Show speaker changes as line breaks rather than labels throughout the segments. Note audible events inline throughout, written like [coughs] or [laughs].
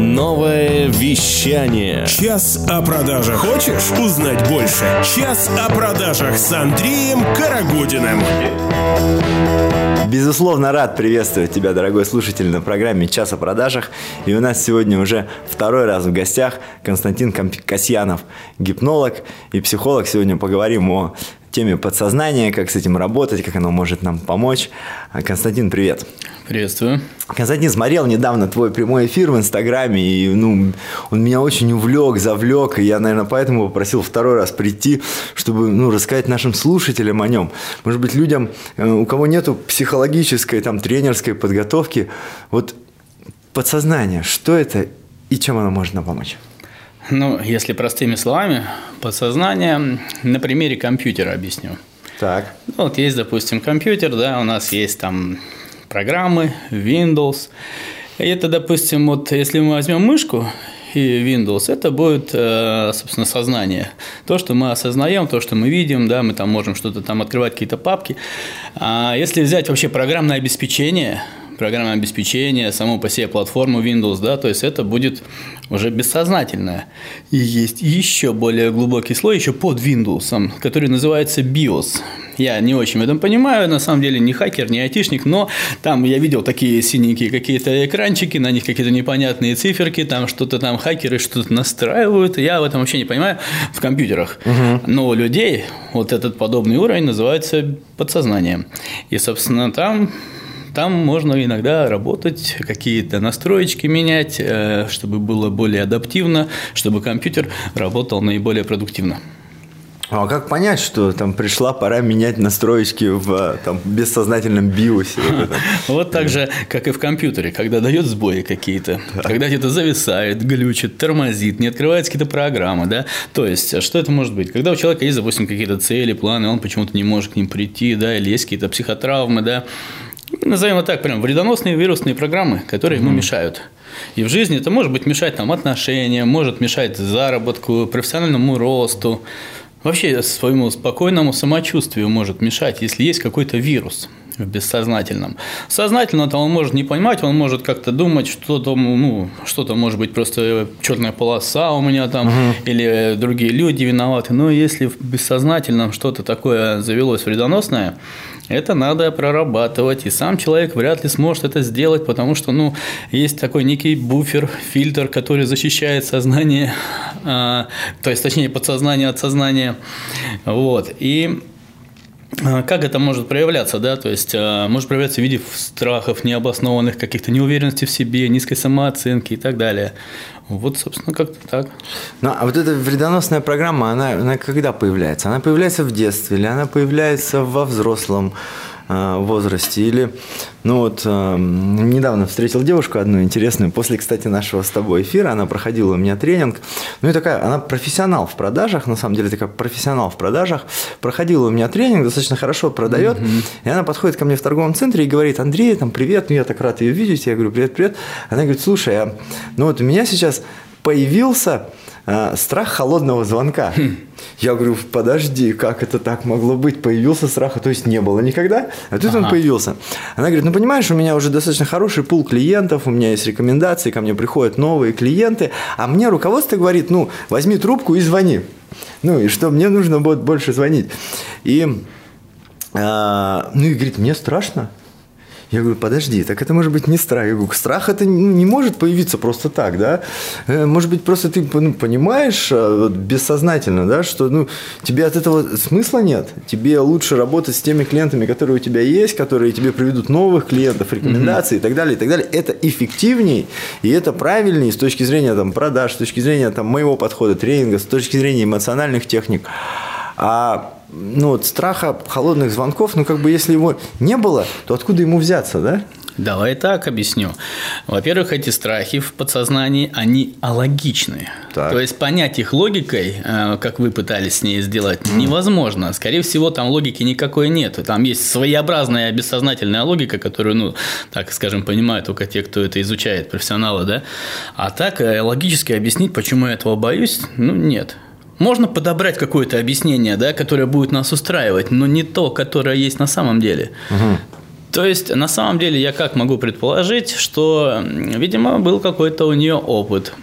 Новое вещание.
Час о продажах. Хочешь узнать больше? Час о продажах с Андреем Карагодиным.
Безусловно, рад приветствовать тебя, дорогой слушатель, на программе «Час о продажах». И у нас сегодня уже второй раз в гостях Константин Касьянов, гипнолог и психолог. Сегодня поговорим о теме подсознания, как с этим работать, как оно может нам помочь. Константин, привет.
Приветствую.
Константин смотрел недавно твой прямой эфир в Инстаграме, и ну, он меня очень увлек, завлек, и я, наверное, поэтому попросил второй раз прийти, чтобы ну, рассказать нашим слушателям о нем. Может быть, людям, э, у кого нету психологической, там, тренерской подготовки, вот подсознание, что это и чем оно может нам помочь?
Ну, если простыми словами, подсознание на примере компьютера объясню.
Так.
Ну, вот есть, допустим, компьютер, да, у нас есть там программы, Windows. И это, допустим, вот если мы возьмем мышку и Windows, это будет, э, собственно, сознание. То, что мы осознаем, то, что мы видим, да, мы там можем что-то там открывать, какие-то папки. А если взять вообще программное обеспечение, программное обеспечение, саму по себе платформу Windows, да, то есть это будет уже бессознательное. И есть еще более глубокий слой, еще под Windows, который называется BIOS. Я не очень в этом понимаю, на самом деле не хакер, не айтишник, но там я видел такие синенькие какие-то экранчики, на них какие-то непонятные циферки, там что-то там хакеры что-то настраивают, я в этом вообще не понимаю в компьютерах. Угу. Но у людей вот этот подобный уровень называется подсознанием. И, собственно, там там можно иногда работать, какие-то настроечки менять, э, чтобы было более адаптивно, чтобы компьютер работал наиболее продуктивно.
А как понять, что там пришла пора менять настроечки в там, бессознательном биосе? [laughs]
Вот так же, как и в компьютере, когда дает сбои какие-то, когда где-то зависает, глючит, тормозит, не открывается какие-то программы, да? То есть, что это может быть? Когда у человека есть, допустим, какие-то цели, планы, он почему-то не может к ним прийти, да, или есть какие-то психотравмы, да, назовем это так, прям вредоносные вирусные программы, которые ему мешают. И в жизни это может быть мешать там, отношениям, может мешать заработку, профессиональному росту, вообще своему спокойному самочувствию может мешать, если есть какой-то вирус в бессознательном. Сознательно-то он может не понимать, он может как-то думать, что-то, ну, что-то может быть просто черная полоса у меня там, угу. или другие люди виноваты. Но если в бессознательном что-то такое завелось вредоносное, это надо прорабатывать, и сам человек вряд ли сможет это сделать, потому что, ну, есть такой некий буфер, фильтр, который защищает сознание, а, то есть, точнее, подсознание от сознания, вот, и как это может проявляться, да, то есть а, может проявляться в виде страхов, необоснованных каких-то неуверенности в себе, низкой самооценки и так далее. Вот, собственно, как-то так.
Ну, а вот эта вредоносная программа, она, она когда появляется? Она появляется в детстве или она появляется во взрослом возрасте. Или, ну вот, э, недавно встретил девушку одну интересную, после, кстати, нашего с тобой эфира, она проходила у меня тренинг, ну и такая, она профессионал в продажах, на самом деле такая профессионал в продажах, проходила у меня тренинг, достаточно хорошо продает, mm-hmm. и она подходит ко мне в торговом центре и говорит, Андрей, там, привет, ну я так рад ее видеть, я говорю, привет, привет, она говорит, слушай, а, ну вот у меня сейчас появился э, страх холодного звонка. Хм. Я говорю, подожди, как это так могло быть? Появился страх, а то есть не было никогда, а тут ага. он появился. Она говорит, ну понимаешь, у меня уже достаточно хороший пул клиентов, у меня есть рекомендации, ко мне приходят новые клиенты, а мне руководство говорит, ну возьми трубку и звони. Ну и что, мне нужно будет больше звонить. И, э, ну и говорит, мне страшно. Я говорю, подожди, так это может быть не страх. Я говорю, страх это не может появиться просто так, да? Э, может быть, просто ты ну, понимаешь э, бессознательно, да, что ну, тебе от этого смысла нет. Тебе лучше работать с теми клиентами, которые у тебя есть, которые тебе приведут новых клиентов, рекомендации mm-hmm. и так далее, и так далее. Это эффективнее и это правильнее с точки зрения там, продаж, с точки зрения там, моего подхода, тренинга, с точки зрения эмоциональных техник. А ну, вот страха холодных звонков, ну, как бы, если его не было, то откуда ему взяться, да?
Давай так объясню. Во-первых, эти страхи в подсознании, они алогичны. Так. То есть понять их логикой, э, как вы пытались с ней сделать, невозможно. Скорее всего, там логики никакой нет. Там есть своеобразная бессознательная логика, которую, ну, так скажем, понимают только те, кто это изучает, профессионалы, да. А так э, логически объяснить, почему я этого боюсь, ну, нет. Можно подобрать какое-то объяснение, да, которое будет нас устраивать, но не то, которое есть на самом деле.
Угу.
То есть, на самом деле, я как могу предположить, что, видимо, был какой-то у нее опыт,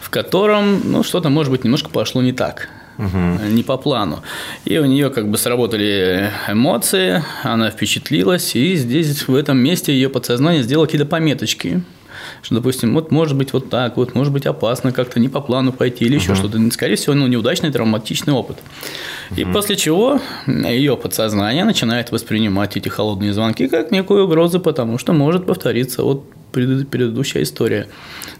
в котором, ну, что-то, может быть, немножко пошло не так. Не по плану. И у нее как бы сработали эмоции, она впечатлилась, и здесь, в этом месте, ее подсознание сделало какие-то пометочки. Что, допустим, вот может быть вот так, вот может быть опасно как-то не по плану пойти или еще что-то. Скорее всего, ну, неудачный травматичный опыт. И после чего ее подсознание начинает воспринимать эти холодные звонки как некую угрозу, потому что может повториться вот пред- предыдущая история.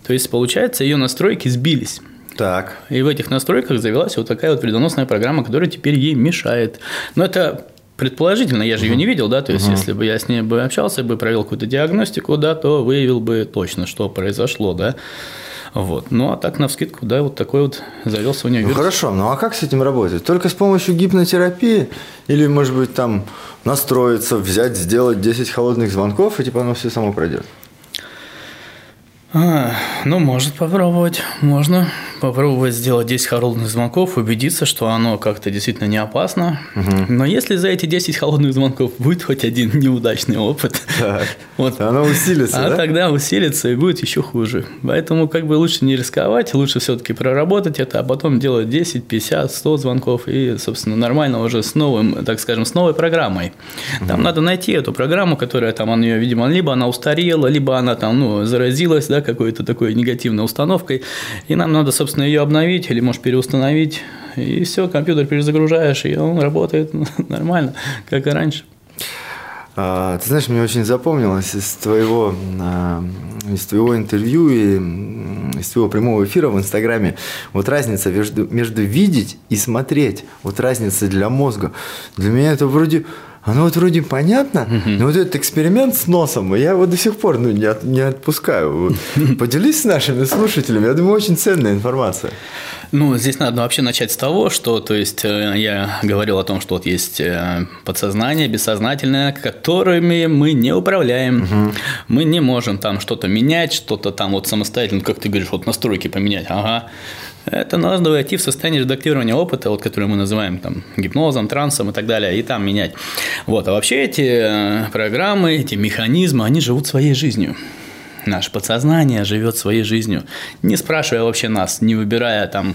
То есть, получается, ее настройки сбились.
Так.
И в этих настройках завелась вот такая вот вредоносная программа, которая теперь ей мешает. Но это предположительно, я же ее не видел, да, то есть если бы я с ней бы общался, бы провел какую-то диагностику, да, то выявил бы точно, что произошло, да. Вот. Ну, а так, на вскидку, да, вот такой вот завелся у нее
Ну
вирус.
хорошо, ну а как с этим работать? Только с помощью гипнотерапии? Или, может быть, там настроиться, взять, сделать 10 холодных звонков, и типа оно все само пройдет?
А, ну, может попробовать. Можно попробовать сделать 10 холодных звонков, убедиться, что оно как-то действительно не опасно. Но если за эти 10 холодных звонков будет хоть один неудачный опыт,
Так. [laughs]
вот,
Оно усилится,
а
да?
тогда усилится и будет еще хуже. Поэтому как бы лучше не рисковать, лучше все-таки проработать это, а потом делать 10, 50, 100 звонков и, собственно, нормально уже с новым, так скажем, с новой программой. Там надо найти эту программу, которая там, она, видимо, либо она устарела, либо она там, ну, заразилась, да, какой-то такой негативной установкой, и нам надо, собственно, ее обновить или, может, переустановить, и все, компьютер перезагружаешь, и он работает [laughs] нормально, как и раньше.
А, ты знаешь, мне очень запомнилось из твоего, а, из твоего интервью и из твоего прямого эфира в Инстаграме вот разница между, между видеть и смотреть, вот разница для мозга. Для меня это вроде, оно вот вроде понятно, но вот этот эксперимент с носом, я его до сих пор ну, не, от- не отпускаю. Вот [laughs] Поделись с нашими слушателями, я думаю, очень ценная информация.
Ну, здесь надо вообще начать с того, что, то есть, э, я говорил о том, что вот есть э, подсознание, бессознательное, которыми мы не управляем. Мы не можем там что-то менять, что-то там вот самостоятельно, как ты говоришь, вот настройки поменять. Ага. Это надо войти в состояние редактирования опыта, вот, которое мы называем там гипнозом, трансом и так далее, и там менять. Вот. А вообще эти э, программы, эти механизмы, они живут своей жизнью. Наше подсознание живет своей жизнью, не спрашивая вообще нас, не выбирая там,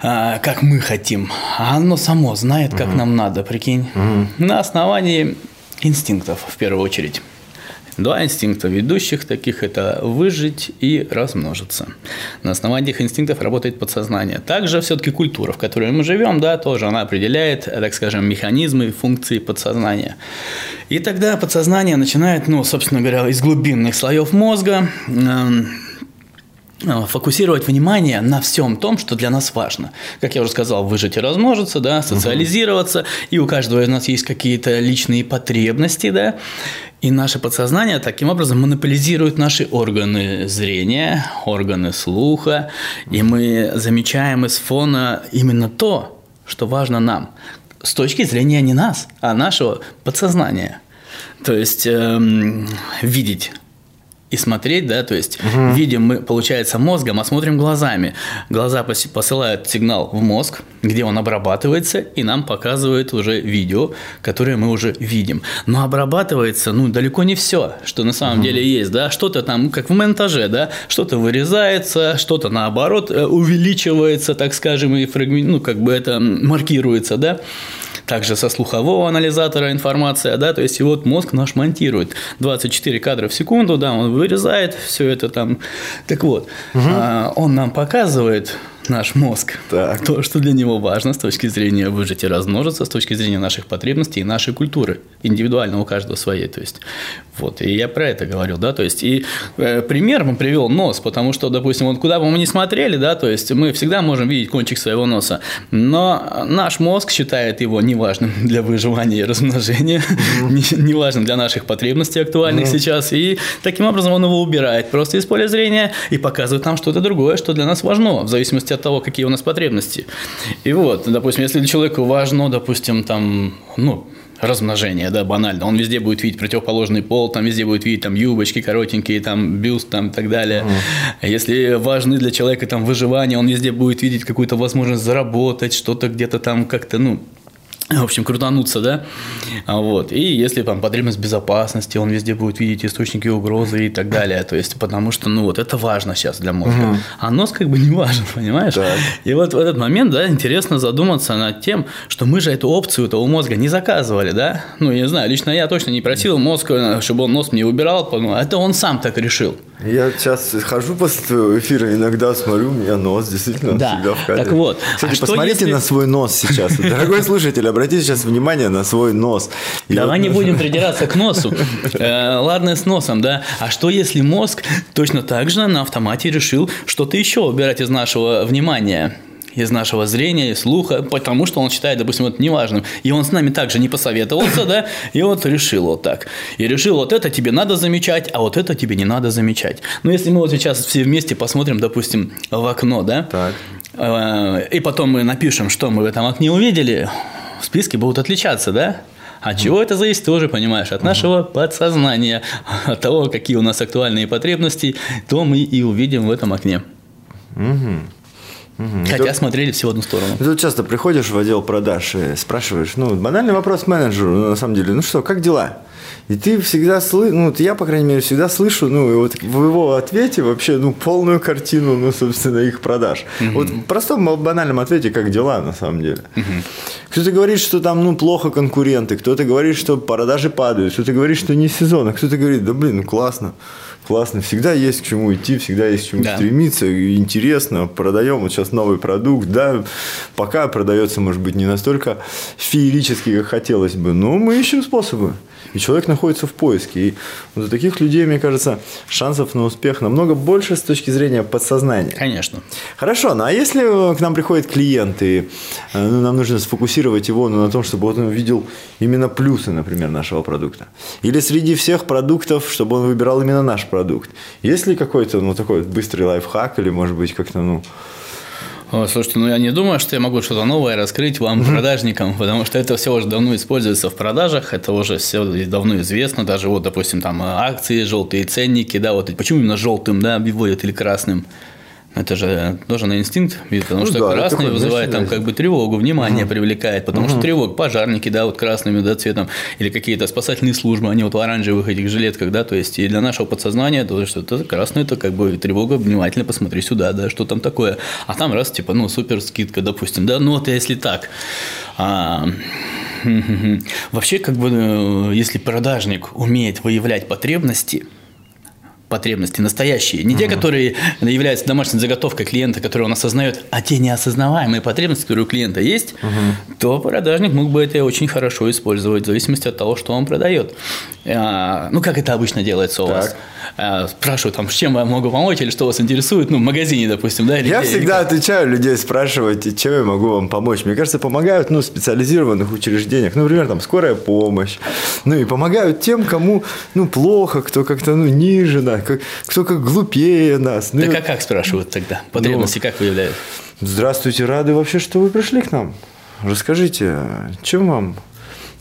а, как мы хотим. А оно само знает, как нам надо, прикинь. На основании инстинктов, в первую очередь. Два инстинкта ведущих таких – это выжить и размножиться. На основании этих инстинктов работает подсознание. Также все-таки культура, в которой мы живем, да, тоже она определяет, так скажем, механизмы и функции подсознания. И тогда подсознание начинает, ну, собственно говоря, из глубинных слоев мозга э, фокусировать внимание на всем том, что для нас важно. Как я уже сказал, выжить и размножиться, да, социализироваться, и у каждого из нас есть какие-то личные потребности, да, и наше подсознание таким образом монополизирует наши органы зрения, органы слуха, и мы замечаем из фона именно то, что важно нам, с точки зрения не нас, а нашего подсознания. То есть эм, видеть и смотреть, да, то есть видим мы, получается, мозгом, а смотрим глазами. Глаза посылают сигнал в мозг, где он обрабатывается, и нам показывает уже видео, которое мы уже видим. Но обрабатывается, ну, далеко не все, что на самом деле есть, да, что-то там, как в монтаже, да, что-то вырезается, что-то наоборот э, увеличивается, так скажем, и фрагмент, ну, как бы это маркируется, да также со слухового анализатора информация, да, то есть и вот мозг наш монтирует 24 кадра в секунду, да, он вырезает все это там. Так вот, а, он нам показывает наш мозг,
Так.
то, что для него важно с точки зрения выжить и размножиться, с точки зрения наших потребностей и нашей культуры, индивидуально у каждого своей, то есть, вот, и я про это говорил, да, то есть, и э, пример он привел нос, потому что, допустим, вот куда бы мы ни смотрели, да, то есть, мы всегда можем видеть кончик своего носа, но наш мозг считает его неважным [laughs] для выживания и размножения, не- неважным для наших потребностей актуальных сейчас, и таким образом он его убирает просто из поля зрения и показывает нам что-то другое, что для нас важно, в зависимости от того, какие у нас потребности. И вот, допустим, если для человека важно, допустим, там, ну, размножение, да, банально. Он везде будет видеть противоположный пол, там везде будет видеть там юбочки коротенькие, там бюст, там и так далее. Если важны для человека там выживание, он везде будет видеть какую-то возможность заработать, что-то где-то там как-то, ну, в общем, крутануться, да, А вот, и если там потребность безопасности, он везде будет видеть источники угрозы и так далее, то есть, потому что, ну, вот это важно сейчас для мозга, а нос как бы не важен, [laughs] понимаешь?
Так.
И вот в этот момент, да, интересно задуматься над тем, что мы же эту опцию этого мозга не заказывали, да, ну, я не знаю, лично я точно не просил мозг, э, чтобы он нос мне убирал, ну, это он сам так решил.
Я сейчас хожу после твоего эфира, иногда смотрю, у меня нос действительно
Да,
всегда в кадре.
так вот,
Кстати,
а
посмотрите
если-
на свой нос сейчас. [laughs] Дорогой слушатель, обратите сейчас внимание на свой нос. И
Давай
вот-
не будем [laughs] придираться к носу. Э, Ладно, с носом, да. А что если мозг точно так же на автомате решил что-то еще убирать из нашего внимания? из нашего зрения слуха, потому что он считает, допустим, это неважным. И он с нами также не посоветовался, да, и вот решил вот так. И решил, вот это тебе надо замечать, а вот это тебе не надо замечать. Но если мы вот сейчас все вместе посмотрим, допустим, в окно, да,
Так.
э, и потом мы напишем, что мы в этом окне увидели, списки будут отличаться, да? От чего это зависит, тоже понимаешь, от нашего подсознания, от того, какие у нас актуальные потребности, то мы и увидим в этом окне. Хотя смотрели все в одну сторону.
Ты тут часто приходишь в отдел продаж и спрашиваешь, ну, банальный вопрос менеджеру, ну, на самом деле, ну что, как дела? И ты всегда слышишь, ну, я, по крайней мере, всегда слышу, ну, и вот в его ответе вообще, ну, полную картину, ну, собственно, их продаж. Вот в простом банальном ответе, как дела, на самом деле. Кто-то говорит, что там, ну, плохо конкуренты, кто-то говорит, что продажи падают, кто-то говорит, что не сезон, а кто-то говорит, да, блин, ну, классно, классно, всегда есть к чему идти, всегда есть к чему
Да.
стремиться, интересно, продаем вот сейчас новый продукт, да, пока продается, может быть, не настолько феерически, как хотелось бы, но мы ищем способы. И человек находится в поиске. И вот у таких людей, мне кажется, шансов на успех намного больше с точки зрения подсознания.
Конечно.
Хорошо, ну а если к нам приходит клиент, и э, ну, нам нужно сфокусировать его ну, на том, чтобы он увидел именно плюсы, например, нашего продукта. Или среди всех продуктов, чтобы он выбирал именно наш продукт. Есть ли какой-то ну, такой быстрый лайфхак, или, может быть, как-то, ну,
О, слушайте, ну я не думаю, что я могу что-то новое раскрыть вам, продажникам, потому что это все уже давно используется в продажах, это уже все давно известно, даже вот, допустим, там акции, желтые ценники, да, вот почему именно желтым, да, обводят или красным? Это же тоже на инстинкт, потому
Ну
что
да,
красный вызывает там как бы тревогу, внимание привлекает, потому что тревог, пожарники, да, вот красными, да, цветом, или какие-то спасательные службы, они вот в оранжевых этих жилетках, да, то есть и для нашего подсознания то, что это красный, это как бы тревога, внимательно посмотри сюда, да, что там такое, а там раз, типа, ну, супер скидка, допустим, да, ну, вот если так. А, [laughs] Вообще, как бы, э, если продажник умеет выявлять потребности, потребности настоящие, не те, которые являются домашней заготовкой клиента, которые он осознает, а те неосознаваемые потребности, которые у клиента есть, то продажник мог бы это очень хорошо использовать в зависимости от того, что он продает. А, Ну, как это обычно делается у вас?
Так.
Спрашивают, там, с чем я могу помочь или что вас интересует, ну, в магазине, допустим, да? или
Я
где, или
всегда
как?
отвечаю людей спрашивать, чем я могу вам помочь. Мне кажется, помогают ну, в специализированных учреждениях. Ну, например, там скорая помощь. Ну и помогают тем, кому ну, плохо, кто как-то ну, ниже нас, как- кто как глупее нас. Ну,
Так а как спрашивают тогда? Потребности как выявляют?
Здравствуйте, рады вообще, что вы пришли к нам. Расскажите, чем вам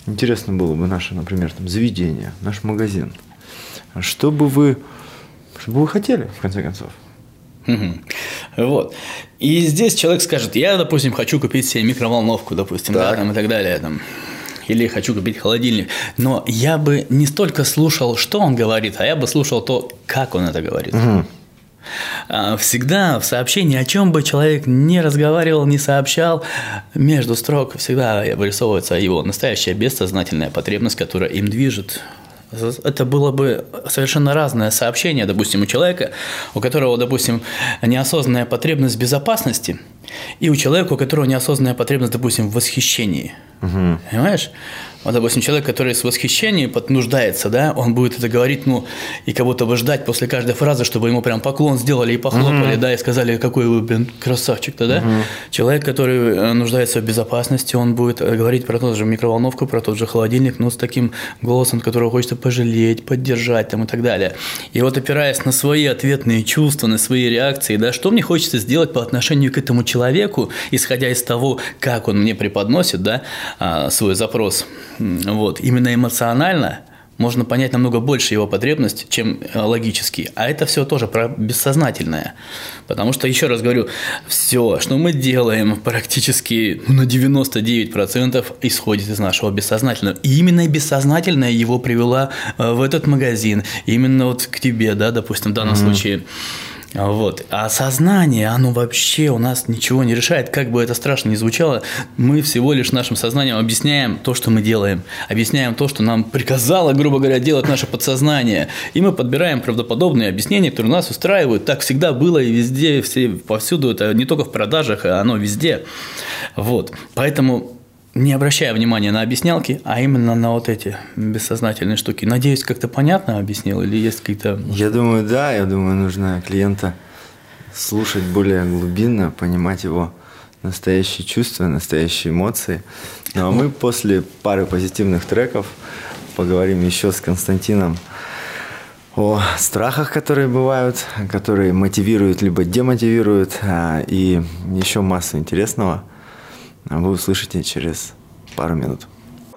интересно было бы наше, например, там, заведение, наш магазин? Что бы вы, что бы вы хотели, в конце концов?
Вот. И здесь человек скажет, я, допустим, хочу купить себе микроволновку, допустим, да,
Так.
там, и так далее. Там. Или хочу купить холодильник. Но я бы не столько слушал, что он говорит, а я бы слушал то, как он это говорит. А, Всегда в сообщении, о чем бы человек не разговаривал, не сообщал, между строк всегда вырисовывается его настоящая бессознательная потребность, которая им движет. Это было бы совершенно разное сообщение, допустим, у человека, у которого, допустим, неосознанная потребность безопасности, и у человека, у которого неосознанная потребность, допустим, в восхищении. Понимаешь? Вот, допустим, человек, который с восхищением поднуждается, да, он будет это говорить, ну, и как будто бы ждать после каждой фразы, чтобы ему прям поклон сделали и похлопали, да, и сказали, какой вы, блин, красавчик-то, да. Человек, который э, нуждается в безопасности, он будет э, говорить про тот же микроволновку, про тот же холодильник, но с таким голосом, которого хочется пожалеть, поддержать там и так далее. И вот опираясь на свои ответные чувства, на свои реакции, да, что мне хочется сделать по отношению к этому человеку, исходя из того, как он мне преподносит, да, свой запрос, вот, именно эмоционально, можно понять намного больше его потребность, чем э, логически. А это все тоже про бессознательное. Потому что, еще раз говорю, все, что мы делаем практически ну, на 99% исходит из нашего бессознательного. И именно бессознательное его привело э, в этот магазин, именно вот к тебе, да, допустим, в данном mm-hmm. случае. Вот. А сознание, оно вообще у нас ничего не решает. Как бы это страшно ни звучало, мы всего лишь нашим сознанием объясняем то, что мы делаем. Объясняем то, что нам приказало, грубо говоря, делать наше подсознание. И мы подбираем правдоподобные объяснения, которые нас устраивают. Так всегда было и везде, все, повсюду. Это не только в продажах, а оно везде. Вот. Поэтому не обращая внимания на объяснялки, а именно на вот эти бессознательные штуки. Надеюсь, как-то понятно объяснил или есть какие-то...
Я думаю, да, я думаю, нужно клиента слушать более глубинно, понимать его настоящие чувства, настоящие эмоции. Ну а мы после пары позитивных треков поговорим еще с Константином о страхах, которые бывают, которые мотивируют либо демотивируют, а, и еще массу интересного – вы услышите через пару минут.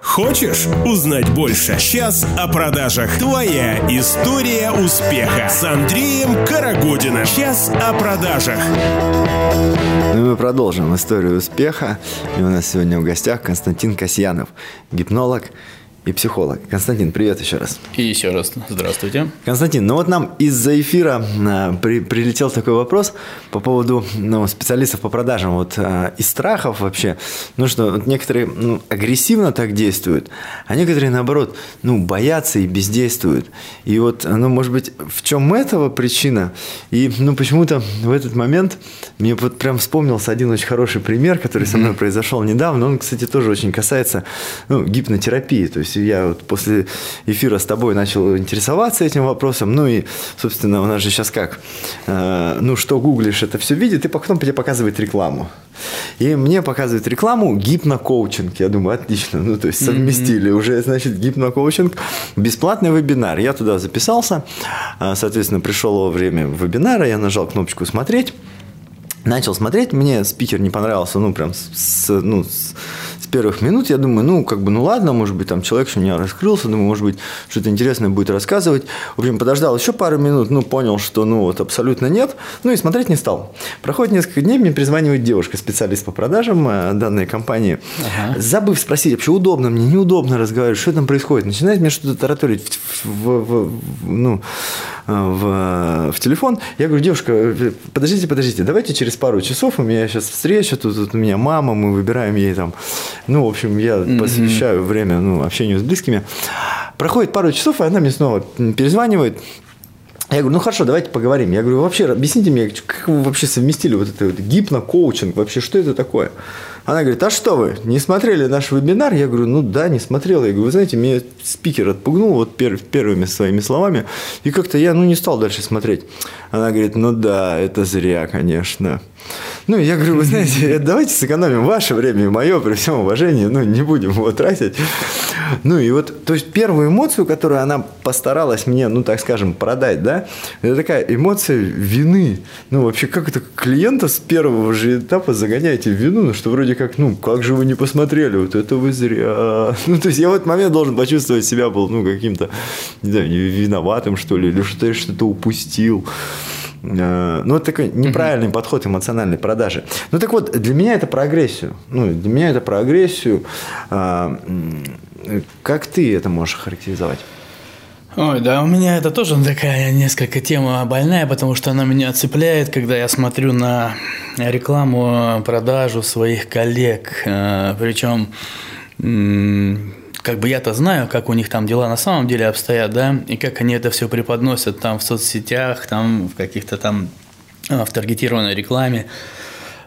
Хочешь узнать больше? Сейчас о продажах. Твоя история успеха с Андреем Карагодиным. Сейчас о продажах.
Ну и мы продолжим историю успеха. И у нас сегодня в гостях Константин Касьянов, гипнолог, и психолог. Константин, привет еще раз.
И еще раз здравствуйте.
Константин, ну вот нам из-за эфира а, при, прилетел такой вопрос по поводу ну, специалистов по продажам. Вот а, из страхов вообще, ну что, вот некоторые ну, агрессивно так действуют, а некоторые наоборот, ну, боятся и бездействуют. И вот, ну, может быть, в чем этого причина? И, ну, почему-то в этот момент мне вот прям вспомнился один очень хороший пример, который со мной mm-hmm. произошел недавно. Он, кстати, тоже очень касается ну, гипнотерапии. То есть я вот после эфира с тобой начал интересоваться этим вопросом. Ну и, собственно, у нас же сейчас как? Э, ну, что гуглишь, это все видит, и потом тебе показывает рекламу. И мне показывает рекламу гипнокоучинг. Я думаю, отлично. Ну, то есть совместили mm-hmm. уже, значит, гипнокоучинг. Бесплатный вебинар. Я туда записался. А, соответственно, пришло время вебинара. Я нажал кнопочку «Смотреть». Начал смотреть, мне спикер не понравился, ну, прям с, ну, с первых минут. Я думаю, ну, как бы, ну, ладно, может быть, там человек у меня раскрылся, думаю, может быть, что-то интересное будет рассказывать. В общем, подождал еще пару минут, ну, понял, что, ну, вот, абсолютно нет, ну, и смотреть не стал. Проходит несколько дней, мне перезванивает девушка, специалист по продажам э, данной компании, ага. забыв спросить, вообще удобно мне, неудобно разговаривать, что там происходит. Начинает мне что-то тараторить в, в, в, ну, э, в, в телефон. Я говорю, девушка, подождите, подождите, давайте через через пару часов у меня сейчас встреча, тут, тут у меня мама, мы выбираем ей там, ну, в общем, я mm-hmm. посвящаю время ну, общению с близкими. Проходит пару часов, и она мне снова перезванивает, я говорю, ну хорошо, давайте поговорим. Я говорю, вообще объясните мне, как вы вообще совместили вот это вот гипно-коучинг, вообще что это такое? Она говорит, а что вы, не смотрели наш вебинар? Я говорю, ну да, не смотрел. Я говорю, вы знаете, меня спикер отпугнул вот пер, первыми своими словами, и как-то я, ну, не стал дальше смотреть. Она говорит, ну да, это зря, конечно. Ну, я говорю, вы знаете, [laughs] давайте сэкономим ваше время и мое, при всем уважении, ну, не будем его тратить. Ну, и вот, то есть, первую эмоцию, которую она постаралась мне, ну, так скажем, продать, да, это такая эмоция вины. Ну, вообще, как это клиента с первого же этапа загоняете в вину, ну, что вроде как, ну, как же вы не посмотрели, вот это вы зря. [laughs] Ну, то есть, я в этот момент должен почувствовать себя был, ну, каким-то, не знаю, виноватым, что ли, или что-то что-то упустил. Э, ну, это такой неправильный подход эмоциональной продажи. Ну, так вот, для меня это про агрессию. Ну, для меня это про агрессию. А, как ты это можешь характеризовать?
Ой, да, у меня это тоже такая несколько тема больная, потому что она меня цепляет, когда я смотрю на рекламу, продажу своих коллег. Э, Причем как бы я-то знаю, как у них там дела на самом деле обстоят, да, и как они это все преподносят там в соцсетях, там в каких-то там а, в таргетированной рекламе.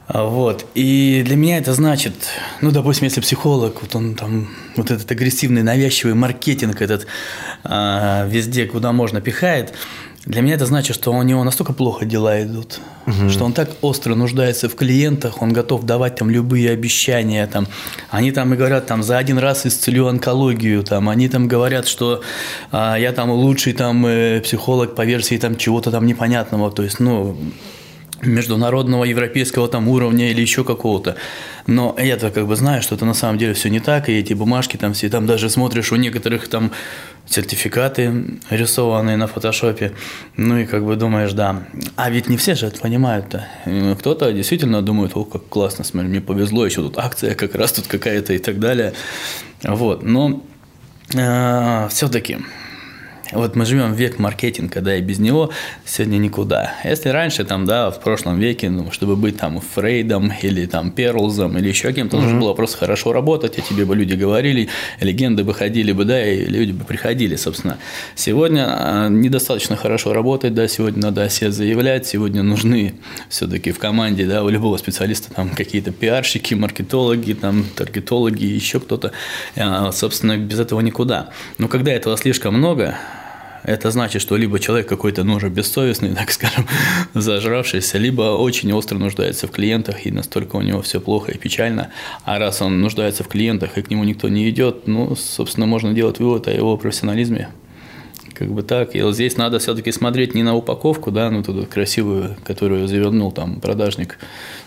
А, вот. И для меня это значит, ну, допустим, если психолог, вот он там, вот этот агрессивный, навязчивый маркетинг этот а, везде, куда можно, пихает, для меня это значит, что у него настолько плохо дела идут, угу. что он так остро нуждается в клиентах, он готов давать там любые обещания. Там. Они там и говорят, там, за один раз исцелю онкологию. Там. Они там говорят, что а, я там лучший там, э, психолог по версии там, чего-то там непонятного. То есть, ну, международного европейского там уровня или еще какого-то. Но я-то как бы знаю, что это на самом деле все не так, и эти бумажки там все, там даже смотришь у некоторых там сертификаты рисованные на фотошопе, ну и как бы думаешь, да. А ведь не все же это понимают-то. Кто-то действительно думает, о, как классно, смотри, мне повезло, еще тут акция как раз тут какая-то и так далее. Вот, но э, все-таки вот мы живем в век маркетинга, да, и без него сегодня никуда. Если раньше, там, да, в прошлом веке, ну, чтобы быть там Фрейдом или там Перлзом или еще кем-то, mm-hmm. нужно было просто хорошо работать, а тебе бы люди говорили, легенды бы ходили бы, да, и люди бы приходили, собственно. Сегодня а, недостаточно хорошо работать, да, сегодня надо о себе заявлять, сегодня нужны все-таки в команде, да, у любого специалиста там какие-то пиарщики, маркетологи, там, таргетологи, еще кто-то. А, собственно, без этого никуда. Но когда этого слишком много, это значит, что либо человек какой-то, ну, уже бессовестный, [laughs] так скажем, зажравшийся, либо очень остро нуждается в клиентах, и настолько у него все плохо и печально. А раз он нуждается в клиентах, и к нему никто не идет, ну, собственно, можно делать вывод о его профессионализме как бы так. И вот здесь надо все-таки смотреть не на упаковку, да, ну туда красивую, которую завернул там продажник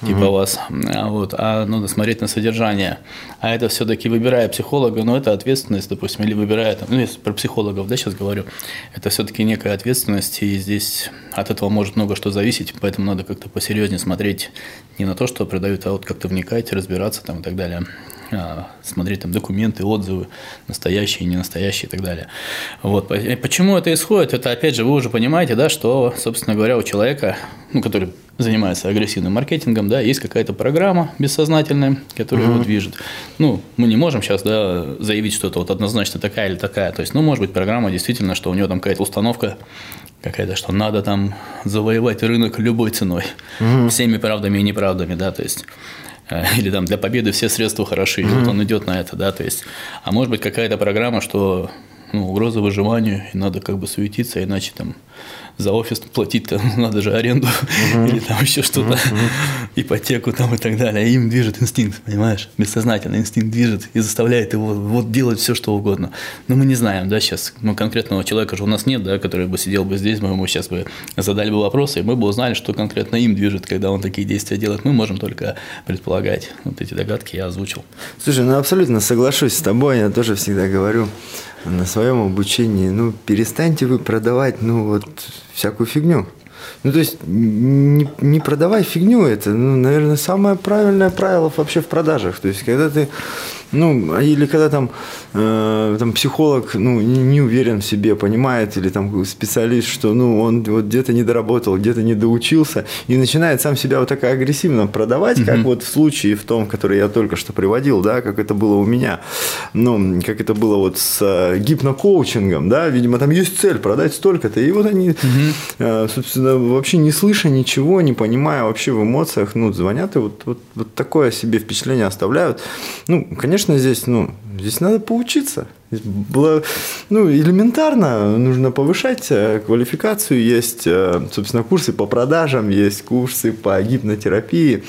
типа угу. вас, а, вот, а надо смотреть на содержание. А это все-таки выбирая психолога, но это ответственность, допустим, или выбирая, там, ну, если про психологов, да, сейчас говорю, это все-таки некая ответственность, и здесь от этого может много что зависеть, поэтому надо как-то посерьезнее смотреть не на то, что продают, а вот как-то вникать, разбираться там и так далее. А, смотреть там документы, отзывы, настоящие, не настоящие и так далее. Вот. Почему это исходит? Это, опять же, вы уже понимаете, да, что, собственно говоря, у человека, ну, который занимается агрессивным маркетингом, да, есть какая-то программа бессознательная, которая uh-huh. его движет. Ну, мы не можем сейчас, да, заявить, что это вот однозначно такая или такая. То есть, ну, может быть, программа действительно, что у него там какая-то установка какая-то, что надо там завоевать рынок любой ценой, uh-huh. всеми правдами и неправдами, да, то есть [laughs] или там для победы все средства хороши, mm-hmm. вот он идет на это, да, то есть, а может быть какая-то программа, что ну, угроза выживанию, и надо как бы суетиться, иначе там за офис платить-то [laughs] надо же аренду uh-huh. или там еще что-то, uh-huh. ипотеку там и так далее. Им движет инстинкт, понимаешь? Бессознательно инстинкт движет и заставляет его вот делать все, что угодно. Но мы не знаем, да, сейчас, ну, конкретного человека же у нас нет, да, который бы сидел бы здесь, мы ему сейчас бы задали бы вопросы, и мы бы узнали, что конкретно им движет, когда он такие действия делает. Мы можем только предполагать. Вот эти догадки я озвучил.
Слушай, ну абсолютно соглашусь с тобой, я тоже всегда говорю, на своем обучении, ну, перестаньте вы продавать, ну, вот, всякую фигню. Ну, то есть, не, не продавай фигню, это, ну, наверное, самое правильное правило вообще в продажах. То есть, когда ты ну, или когда там, э, там психолог ну, не, не уверен в себе, понимает, или там специалист, что ну, он вот где-то не доработал, где-то не доучился, и начинает сам себя вот так агрессивно продавать, как вот в случае в том, который я только что приводил, да, как это было у меня, ну, как это было вот с э, гипнокоучингом, да, видимо, там есть цель продать столько-то, и вот они, э, собственно, вообще не слыша ничего, не понимая вообще в эмоциях, ну, звонят и вот, вот, вот такое себе впечатление оставляют. Ну, конечно, конечно, здесь, ну, здесь надо поучиться. Было, ну, элементарно нужно повышать э, квалификацию. Есть, э, собственно, курсы по продажам, есть курсы по гипнотерапии.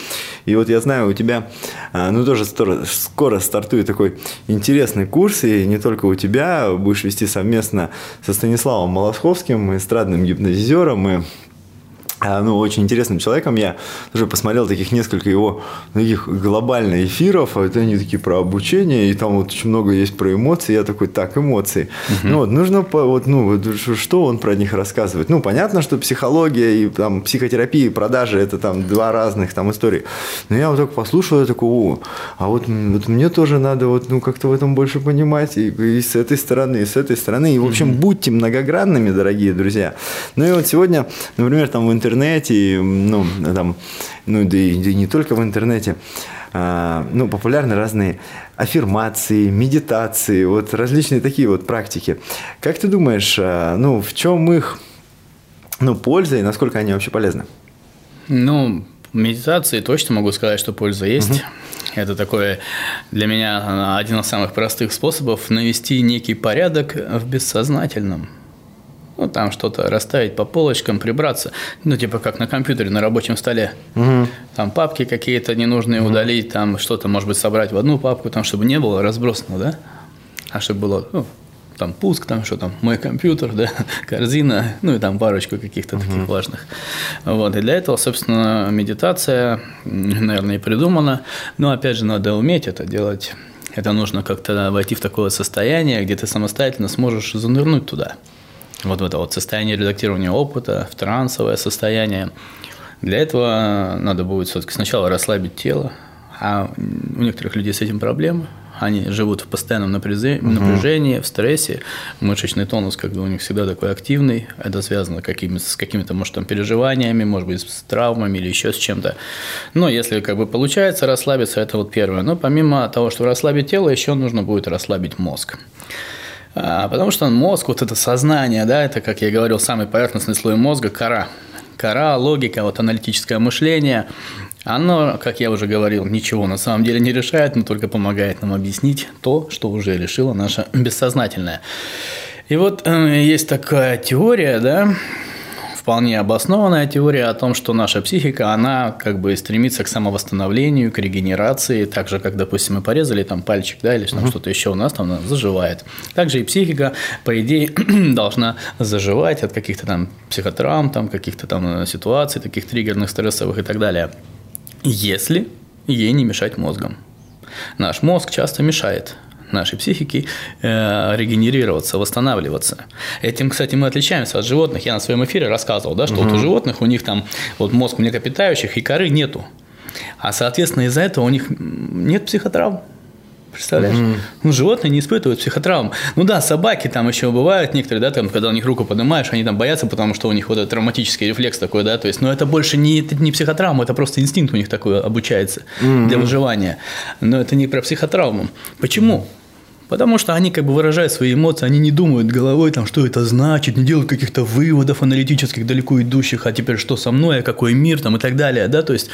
И вот я знаю, у тебя, э, ну, тоже скоро стартует такой интересный курс, и не только у тебя, будешь вести совместно со Станиславом Молосковским, эстрадным гипнотизером, и ну, очень интересным человеком. Я уже посмотрел таких несколько его таких глобальных эфиров, а это они такие про обучение, и там вот очень много есть про эмоции. Я такой, так, эмоции. Угу. Ну, вот, нужно, вот, ну, что он про них рассказывает? Ну, понятно, что психология и там психотерапия и продажи – это там два разных там истории. Но я вот так послушал, я такой, о, а вот, вот мне тоже надо вот, ну, как-то в этом больше понимать и, и с этой стороны, и с этой стороны. И, в общем, угу. будьте многогранными, дорогие друзья. Ну, и вот сегодня, например, там в интернете интернете, ну, там, ну, да и, да и не только в интернете, а, ну, популярны разные аффирмации, медитации, вот различные такие вот практики. Как ты думаешь, а, ну, в чем их, ну, польза и насколько они вообще полезны?
Ну, медитации точно могу сказать, что польза есть. Угу. Это такое для меня один из самых простых способов навести некий порядок в бессознательном. Ну, там что-то расставить по полочкам, прибраться. Ну, типа как на компьютере, на рабочем столе. Угу. Там папки какие-то ненужные угу. удалить, там что-то, может быть, собрать в одну папку, там, чтобы не было разбросано, да? А чтобы было ну, там пуск, там что там, мой компьютер, да, [laughs] корзина, ну и там парочку каких-то uh-huh. таких важных. Вот, и для этого, собственно, медитация, наверное, и придумана. Но, опять же, надо уметь это делать. Это нужно как-то войти в такое состояние, где ты самостоятельно сможешь занырнуть туда. Вот в это вот состояние редактирования опыта, в трансовое состояние. Для этого надо будет все-таки сначала расслабить тело, а у некоторых людей с этим проблемы – они живут в постоянном напряжении, в стрессе, мышечный тонус как бы у них всегда такой активный, это связано какими, с какими-то, может, там, переживаниями, может быть, с травмами или еще с чем-то. Но если как бы получается расслабиться, это вот первое. Но помимо того, что расслабить тело, еще нужно будет расслабить мозг. А, потому что мозг, вот это сознание, да, это, как я говорил, самый поверхностный слой мозга, кора. Кора, логика, вот аналитическое мышление, оно, как я уже говорил, ничего на самом деле не решает, но только помогает нам объяснить то, что уже решило наше бессознательное. И вот э, есть такая теория, да, вполне обоснованная теория о том, что наша психика, она как бы стремится к самовосстановлению, к регенерации, так же, как, допустим, мы порезали там пальчик, да, или там угу. что-то еще у нас там заживает. Также и психика, по идее, [clears throat] должна заживать от каких-то там психотравм, там каких-то там ситуаций, таких триггерных, стрессовых и так далее если ей не мешать мозгом. Наш мозг часто мешает нашей психике э, регенерироваться, восстанавливаться. Этим, кстати, мы отличаемся от животных. Я на своем эфире рассказывал, да, что угу. вот у животных у них там вот мозг млекопитающих и коры нету. А, соответственно, из-за этого у них нет психотравм. Представляешь? Mm-hmm. Ну, животные не испытывают психотравм. Ну да, собаки там еще бывают некоторые, да, там, когда у них руку поднимаешь, они там боятся, потому что у них вот этот травматический рефлекс такой, да, то есть, но это больше не, это не психотравма, это просто инстинкт у них такой обучается mm-hmm. для выживания. Но это не про психотравму. Почему? Потому что они как бы выражают свои эмоции, они не думают головой, там, что это значит, не делают каких-то выводов аналитических, далеко идущих, а теперь что со мной, а какой мир там и так далее, да, то есть,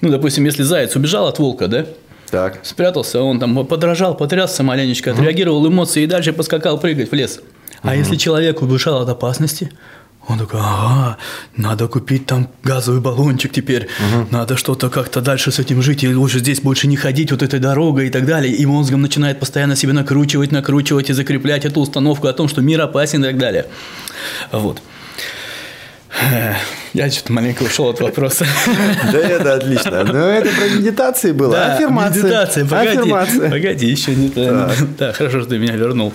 ну, допустим, если заяц убежал от волка, да,
так.
Спрятался, он там подражал, потрясся маленечко, отреагировал эмоции и дальше поскакал прыгать в лес. А угу. если человек убежал от опасности, он такой, ага, надо купить там газовый баллончик теперь, угу. надо что-то как-то дальше с этим жить, и лучше здесь больше не ходить вот этой дорогой и так далее. И мозгом начинает постоянно себе накручивать, накручивать и закреплять эту установку о том, что мир опасен и так далее. Вот. Я что-то маленько ушел от вопроса.
Да это отлично. Но это про медитации было. Да, Аффирмация.
Медитация. Погоди, Аффирмация. погоди, еще не то. Да, хорошо, что ты меня вернул.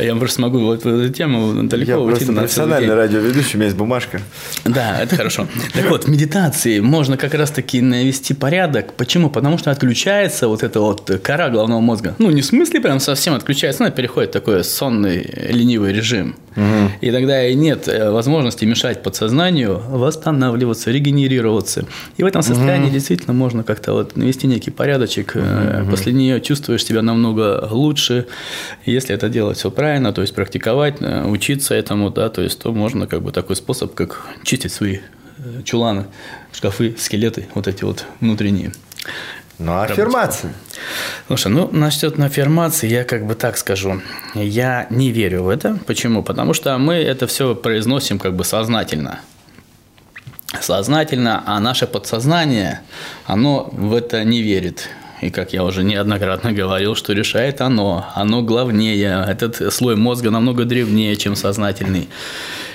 Я просто могу вот эту тему далеко
Я уйти. Я профессиональный радиоведущий, у меня есть бумажка.
Да, это хорошо. Так вот, медитации можно как раз-таки навести порядок. Почему? Потому что отключается вот эта вот кора головного мозга. Ну, не в смысле прям совсем отключается, но переходит в такой сонный, ленивый режим. Угу. И тогда и нет э, возможности мешать подсознанию восстанавливаться, регенерироваться. И в этом состоянии угу. действительно можно как-то вот навести некий порядочек. Угу. После нее чувствуешь себя намного лучше, если это делать все правильно правильно, то есть практиковать, э, учиться этому, да, то есть то можно как бы такой способ, как чистить свои э, чуланы, шкафы, скелеты, вот эти вот внутренние.
Ну, а аффирмации?
Слушай, ну, насчет аффирмации я как бы так скажу. Я не верю в это. Почему? Потому что мы это все произносим как бы сознательно. Сознательно, а наше подсознание, оно в это не верит. И как я уже неоднократно говорил, что решает оно. Оно главнее. Этот слой мозга намного древнее, чем сознательный.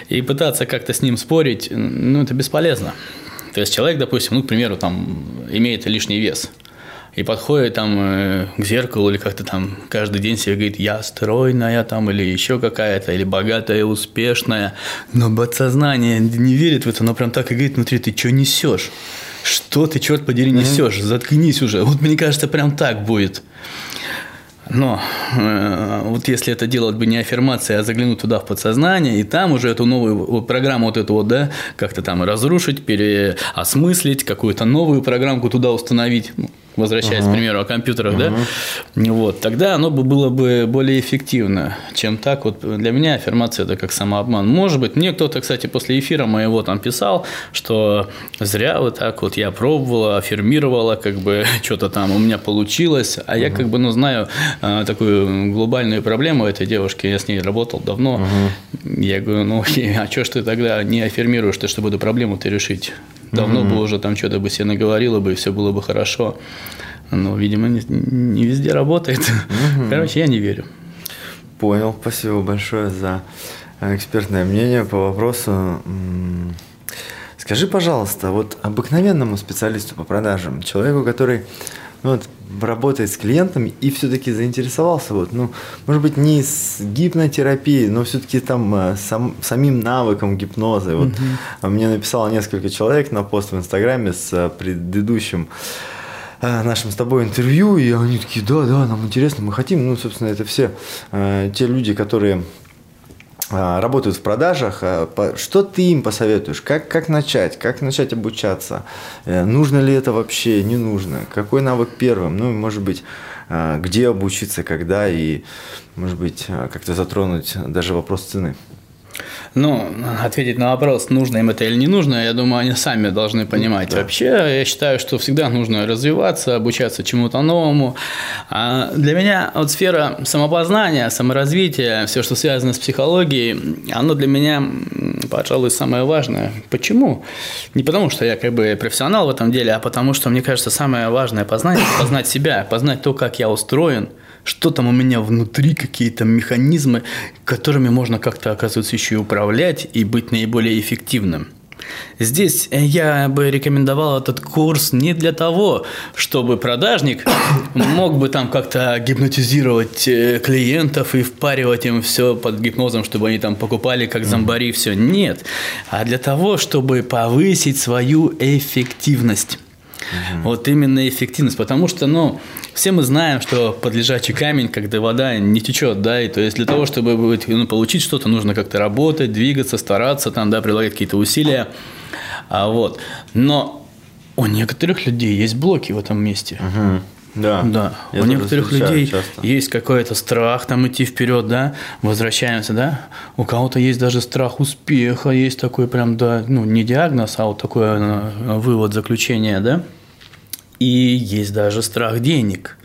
И пытаться как-то с ним спорить, ну, это бесполезно. То есть человек, допустим, ну, к примеру, там, имеет лишний вес – и подходит там э, к зеркалу или как-то там каждый день себе говорит, я стройная там или еще какая-то, или богатая, успешная, но подсознание не верит в это, оно прям так и говорит внутри, ты что несешь? Что ты, черт подери, несешь? Заткнись уже. Вот мне кажется, прям так будет. Но э, вот если это делать бы не аффирмация, а заглянуть туда в подсознание, и там уже эту новую программу вот эту вот, да, как-то там разрушить, переосмыслить, какую-то новую программку туда установить, ну, возвращаясь, uh-huh. к примеру, о компьютерах, uh-huh. да, вот, тогда оно бы было бы более эффективно, чем так. Вот для меня аффирмация – это как самообман. Может быть, мне кто-то, кстати, после эфира моего там писал, что зря вот так вот я пробовала, аффирмировала, как бы [laughs] что-то там у меня получилось, а uh-huh. я как бы, ну, знаю а, такую глобальную проблему этой девушки, я с ней работал давно, uh-huh. я говорю, ну, [laughs] а что ж ты тогда не аффирмируешь, ты, чтобы эту проблему-то решить? Давно mm-hmm. бы уже там что-то бы себе наговорила бы, и все было бы хорошо. Но, видимо, не, не везде работает. Mm-hmm. Короче, я не верю.
понял. Спасибо большое за э, экспертное мнение по вопросу. Скажи, пожалуйста, вот обыкновенному специалисту по продажам, человеку, который ну, вот, работает с клиентами и все-таки заинтересовался, вот, ну, может быть, не с гипнотерапией, но все-таки там э, сам, самим навыком гипноза. Вот, mm-hmm. Мне написало несколько человек на пост в Инстаграме с э, предыдущим нашим с тобой интервью, и они такие, да, да, нам интересно, мы хотим. Ну, собственно, это все э, те люди, которые э, работают в продажах. По, что ты им посоветуешь? Как, как начать? Как начать обучаться? Э, нужно ли это вообще? Не нужно? Какой навык первым? Ну, может быть, э, где обучиться, когда и, может быть, как-то затронуть даже вопрос цены.
Ну, ответить на вопрос, нужно им это или не нужно, я думаю, они сами должны понимать. Да. Вообще, я считаю, что всегда нужно развиваться, обучаться чему-то новому. А для меня вот сфера самопознания, саморазвития, все, что связано с психологией, оно для меня, пожалуй, самое важное. Почему? Не потому, что я как бы профессионал в этом деле, а потому, что, мне кажется, самое важное познание – познать себя, познать то, как я устроен – что там у меня внутри, какие-то механизмы, которыми можно как-то, оказывается, еще и управлять и быть наиболее эффективным. Здесь я бы рекомендовал этот курс не для того, чтобы продажник [coughs] мог бы там как-то гипнотизировать э, клиентов и впаривать им все под гипнозом, чтобы они там покупали как зомбари все. Нет. А для того, чтобы повысить свою эффективность. Угу. Вот именно эффективность. Потому что, ну, все мы знаем, что под лежачий камень, когда вода не течет, да, и то есть для того, чтобы ну, получить что-то, нужно как-то работать, двигаться, стараться, там, да, прилагать какие-то усилия. А, вот. Но у некоторых людей есть блоки в этом месте.
Угу. Да.
Да. Я У некоторых людей часто. есть какой-то страх там идти вперед, да, возвращаемся, да. У кого-то есть даже страх успеха, есть такой прям, да, ну, не диагноз, а вот такой э, вывод, заключение, да. И есть даже страх денег.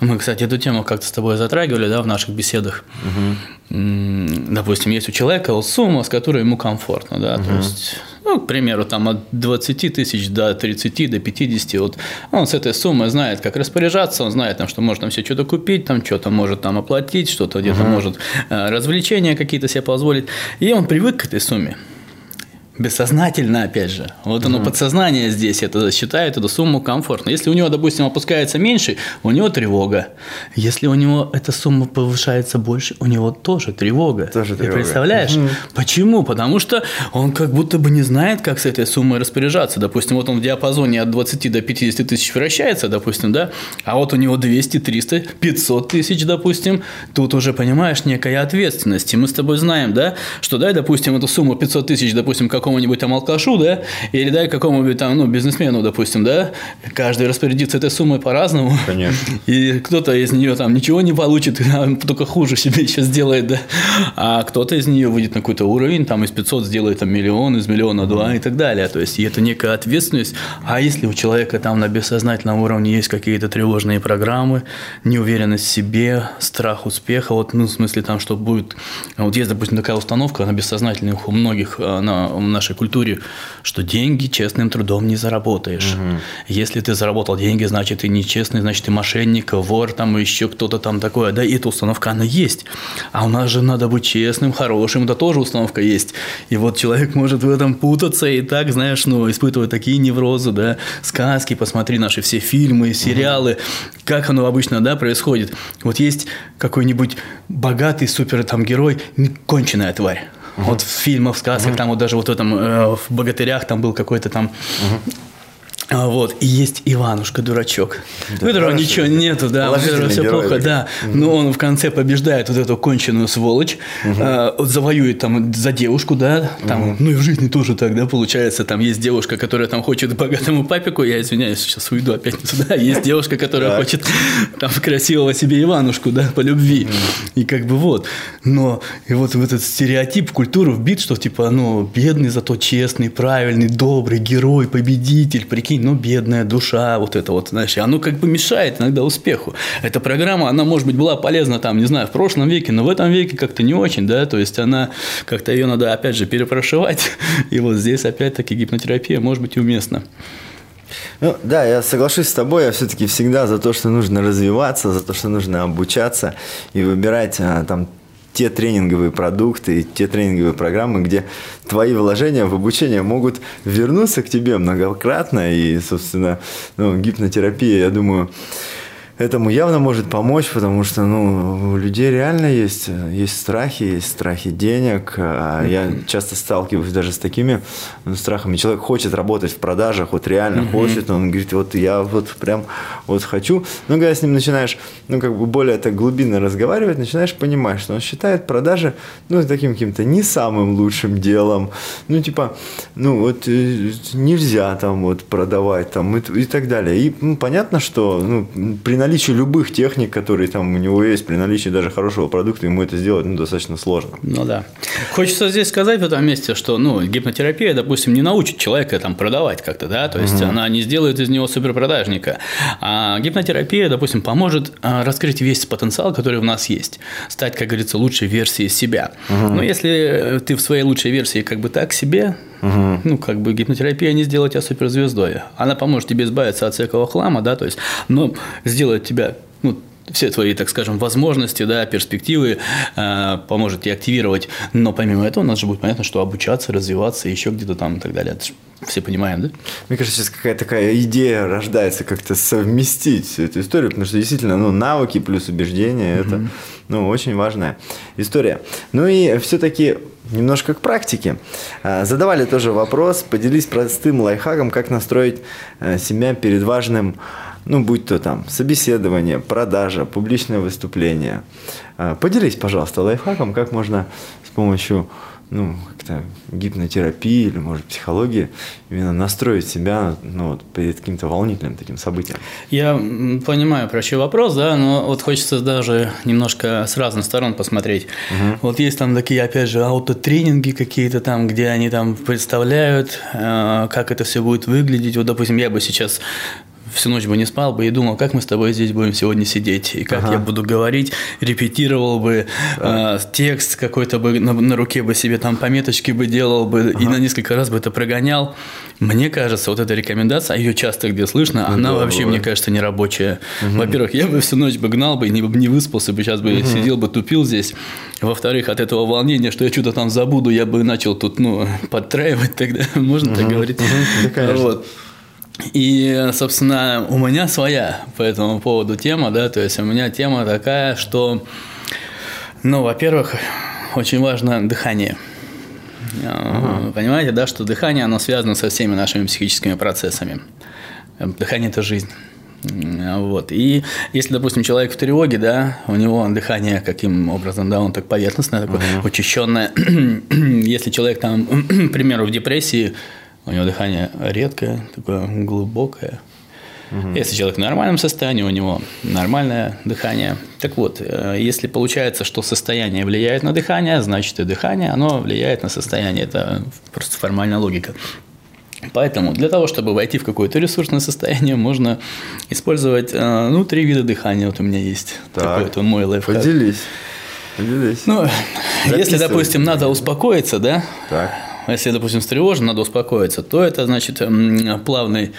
Мы, кстати, эту тему как-то с тобой затрагивали, да, в наших беседах. Угу. Допустим, есть у человека сумма, с которой ему комфортно, да, угу. то есть ну, к примеру, там от 20 тысяч до 30, до 50, вот он с этой суммой знает, как распоряжаться, он знает, там, что может там все что-то купить, там что-то может там оплатить, что-то где-то угу. может э, развлечения какие-то себе позволить, и он привык к этой сумме. Бессознательно, опять же. Вот оно, угу. подсознание здесь это считает эту сумму комфортно. Если у него, допустим, опускается меньше, у него тревога. Если у него эта сумма повышается больше, у него тоже тревога.
Тоже
Ты представляешь? Угу. Почему? Потому что он как будто бы не знает, как с этой суммой распоряжаться. Допустим, вот он в диапазоне от 20 до 50 тысяч вращается, допустим, да, а вот у него 200, 300, 500 тысяч, допустим. Тут уже, понимаешь, некая ответственность. И мы с тобой знаем, да, что дай, допустим, эту сумму 500 тысяч, допустим, как какому-нибудь там алкашу, да, или дай какому-нибудь там, ну, бизнесмену, допустим, да, каждый распорядится этой суммой по-разному.
Конечно. [laughs]
И кто-то из нее там ничего не получит, [laughs] а только хуже себе еще сделает, да, а кто-то из нее выйдет на какой-то уровень, там из 500 сделает там миллион, из миллиона два и так далее. То есть, и это некая ответственность. А если у человека там на бессознательном уровне есть какие-то тревожные программы, неуверенность в себе, страх успеха, вот, ну, в смысле там, что будет, вот есть, допустим, такая установка на бессознательных у многих, а, на, нашей культуре, что деньги честным трудом не заработаешь. Угу. Если ты заработал деньги, значит, ты нечестный, значит, ты мошенник, вор, там еще кто-то там такое. Да, и эта установка, она есть. А у нас же надо быть честным, хорошим, это тоже установка есть. И вот человек может в этом путаться и так, знаешь, ну, испытывать такие неврозы, да, сказки, посмотри наши все фильмы, сериалы, угу. как оно обычно, да, происходит. Вот есть какой-нибудь богатый супер там герой, конченая тварь. Вот в фильмах, сказках, угу. там вот даже вот в этом, э, в «Богатырях» там был какой-то там. А, вот, и есть Иванушка, дурачок, да, у которого ничего нету, да, у которого все герой, плохо, да, угу. но он в конце побеждает вот эту конченую сволочь, угу. а, завоюет там за девушку, да, там, угу. ну и в жизни тоже так, да, получается, там есть девушка, которая там хочет богатому папику, я извиняюсь, сейчас уйду опять туда, есть [laughs] девушка, которая хочет там красивого себе Иванушку, да, по любви, и как бы вот, но и вот в этот стереотип, культуру вбит, что типа, ну, бедный, зато честный, правильный, добрый, герой, победитель, прикинь, ну, бедная душа, вот это вот, знаешь, оно как бы мешает иногда успеху. Эта программа, она, может быть, была полезна там, не знаю, в прошлом веке, но в этом веке как-то не очень, да, то есть она, как-то ее надо, опять же, перепрошивать, [laughs] и вот здесь, опять-таки, гипнотерапия может быть уместна.
Ну, да, я соглашусь с тобой, я все-таки всегда за то, что нужно развиваться, за то, что нужно обучаться и выбирать а, там те тренинговые продукты, те тренинговые программы, где твои вложения в обучение могут вернуться к тебе многократно. И, собственно, ну, гипнотерапия, я думаю, этому явно может помочь, потому что ну, у людей реально есть, есть страхи, есть страхи денег. А я часто сталкиваюсь даже с такими ну, страхами. Человек хочет работать в продажах, вот реально mm-hmm. хочет, он говорит, вот я вот прям вот хочу. Но когда с ним начинаешь, ну, как бы более так глубинно разговаривать, начинаешь понимать, что он считает продажи, ну, таким каким-то не самым лучшим делом. Ну, типа, ну, вот э, нельзя там вот продавать там и, и так далее. И ну, понятно, что ну, при наличии любых техник, которые там у него есть, при наличии даже хорошего продукта, ему это сделать ну, достаточно сложно.
Ну да. Хочется здесь сказать в этом месте, что ну, гипнотерапия, допустим, не научит человека там продавать как-то, да, то есть угу. она не сделает из него суперпродажника. А гипнотерапия, допустим, поможет а, раскрыть весь потенциал, который в нас есть, стать, как говорится, лучшей версией себя. Угу. Но если ты в своей лучшей версии как бы так себе, Угу. Ну, как бы гипнотерапия не сделает тебя суперзвездой. Она поможет тебе избавиться от всякого хлама, да, то есть, но сделает тебя ну, все твои, так скажем, возможности, да, перспективы э, поможет тебе активировать. Но помимо этого, у нас же будет понятно, что обучаться, развиваться, еще где-то там и так далее. Это все понимаем, да?
Мне кажется, сейчас какая-то такая идея рождается, как-то совместить всю эту историю, потому что действительно, ну, навыки плюс убеждения mm-hmm. это, ну, очень важная история. Ну и все-таки немножко к практике. А, задавали тоже вопрос, поделись простым лайфхаком, как настроить э, себя перед важным ну, будь то там собеседование, продажа, публичное выступление. А, поделись, пожалуйста, лайфхаком, как можно с помощью ну, как-то гипнотерапии или, может, психологии именно настроить себя ну, вот, перед каким-то волнительным таким событием.
Я понимаю, про что вопрос, да, но вот хочется даже немножко с разных сторон посмотреть. Угу. Вот есть там такие, опять же, аутотренинги какие-то там, где они там представляют, э, как это все будет выглядеть. Вот, допустим, я бы сейчас всю ночь бы не спал бы и думал, как мы с тобой здесь будем сегодня сидеть, и как ага. я буду говорить, репетировал бы э, текст какой-то бы на, на руке бы себе там пометочки бы делал бы ага. и на несколько раз бы это прогонял. Мне кажется, вот эта рекомендация, а ее часто где слышно, ну, она да, вообще, бывает. мне кажется, не рабочая. Угу. Во-первых, я бы всю ночь бы гнал бы, не, не выспался бы, сейчас бы угу. сидел бы, тупил здесь. Во-вторых, от этого волнения, что я что-то там забуду, я бы начал тут, ну, подтраивать тогда, [laughs] можно угу. так говорить. Угу. Да, вот. И, собственно, у меня своя по этому поводу тема, да, то есть у меня тема такая, что, ну, во-первых, очень важно дыхание. Ага. Понимаете, да, что дыхание, оно связано со всеми нашими психическими процессами. Дыхание – это жизнь. Вот. И если, допустим, человек в тревоге, да, у него дыхание каким образом, да, он так поверхностное, такое uh учащенное. [clears throat] если человек там, [clears throat] к примеру, в депрессии, у него дыхание редкое, такое глубокое. Угу. Если человек в нормальном состоянии, у него нормальное дыхание. Так вот, э, если получается, что состояние влияет на дыхание, значит и дыхание, оно влияет на состояние. Это просто формальная логика. Поэтому для того, чтобы войти в какое-то ресурсное состояние, можно использовать э, ну, три вида дыхания. Вот у меня есть так, такой вот мой лайфхак.
Поделись. Поделись.
Ну, если, допустим, надо успокоиться, да, так. Если, допустим, встревожен, надо успокоиться, то это значит плавный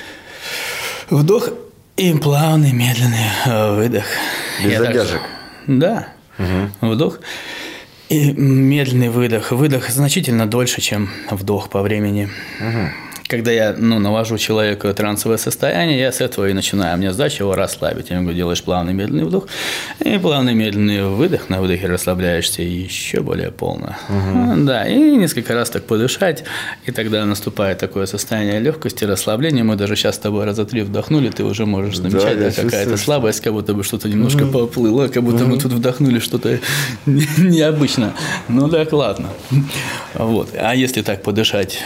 вдох и плавный медленный э, выдох.
Без Я задержек. Так,
да. Угу. Вдох и медленный выдох. Выдох значительно дольше, чем вдох по времени. Угу когда я ну, навожу человека трансовое состояние, я с этого и начинаю. Мне задача его расслабить. Я ему говорю, делаешь плавный медленный вдох и плавный медленный выдох. На выдохе расслабляешься еще более полно. Угу. Да, и несколько раз так подышать. И тогда наступает такое состояние легкости, расслабления. Мы даже сейчас с тобой раза три вдохнули, ты уже можешь замечать, да, да какая-то слабость, как будто бы что-то немножко угу. поплыло, как будто угу. мы тут вдохнули что-то необычно. Ну так, ладно. Вот. А если так подышать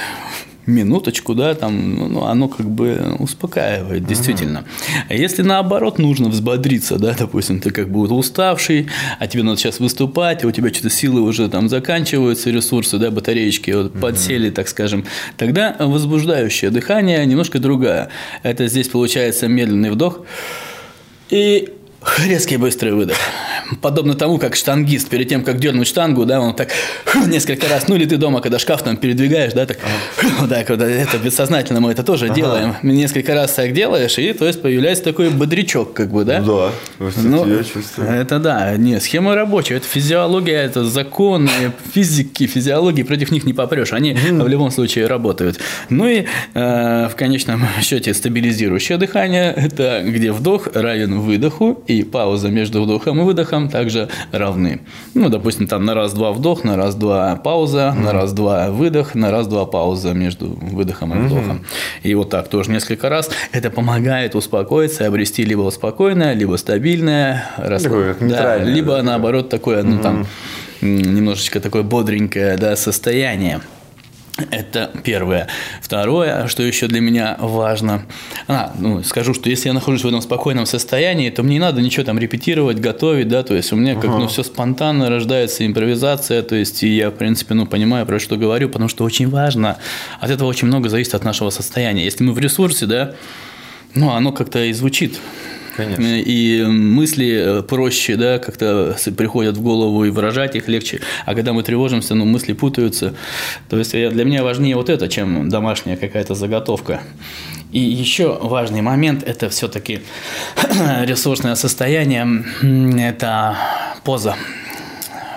минуточку, да, там, ну, ну, оно как бы успокаивает, действительно. Ага. А если наоборот нужно взбодриться, да, допустим, ты как бы уставший, а тебе надо сейчас выступать, а у тебя что-то силы уже там заканчиваются, ресурсы, да, батареечки вот, подсели, так скажем, тогда возбуждающее дыхание немножко другая. Это здесь получается медленный вдох и резкий быстрый выдох. подобно тому, как штангист перед тем, как дернуть штангу, да, он так [laughs] несколько раз, ну или ты дома, когда шкаф там передвигаешь, да, так, [laughs] вот так вот, это бессознательно мы это тоже ага. делаем. Несколько раз так делаешь, и то есть появляется такой бодрячок, как бы, да?
Да,
ну, я чувствую. Это да, не, схема рабочая, это физиология, это законы физики, физиологии, против них не попрешь, они в любом случае работают. Ну и э, в конечном [laughs] счете стабилизирующее дыхание, это где вдох равен выдоху, и пауза между вдохом и выдохом также равны. Ну, допустим, там на раз-два вдох, на раз-два пауза, на раз-два выдох, на раз-два пауза между выдохом и вдохом. И вот так тоже несколько раз. Это помогает успокоиться, обрести либо спокойное, либо стабильное, расслаб... да, либо наоборот такое, ну там немножечко такое бодренькое да, состояние. Это первое. Второе, что еще для меня важно. А, ну, скажу, что если я нахожусь в этом спокойном состоянии, то мне не надо ничего там репетировать, готовить, да, то есть у меня как ага. ну, все спонтанно рождается импровизация, то есть и я, в принципе, ну, понимаю, про что говорю, потому что очень важно, от этого очень много зависит от нашего состояния. Если мы в ресурсе, да, ну, оно как-то и звучит
Конечно.
И мысли э, проще, да, как-то приходят в голову и выражать их легче. А когда мы тревожимся, ну, мысли путаются. То есть для меня важнее вот это, чем домашняя какая-то заготовка. И еще важный момент – это все-таки [clears throat] ресурсное состояние, это поза.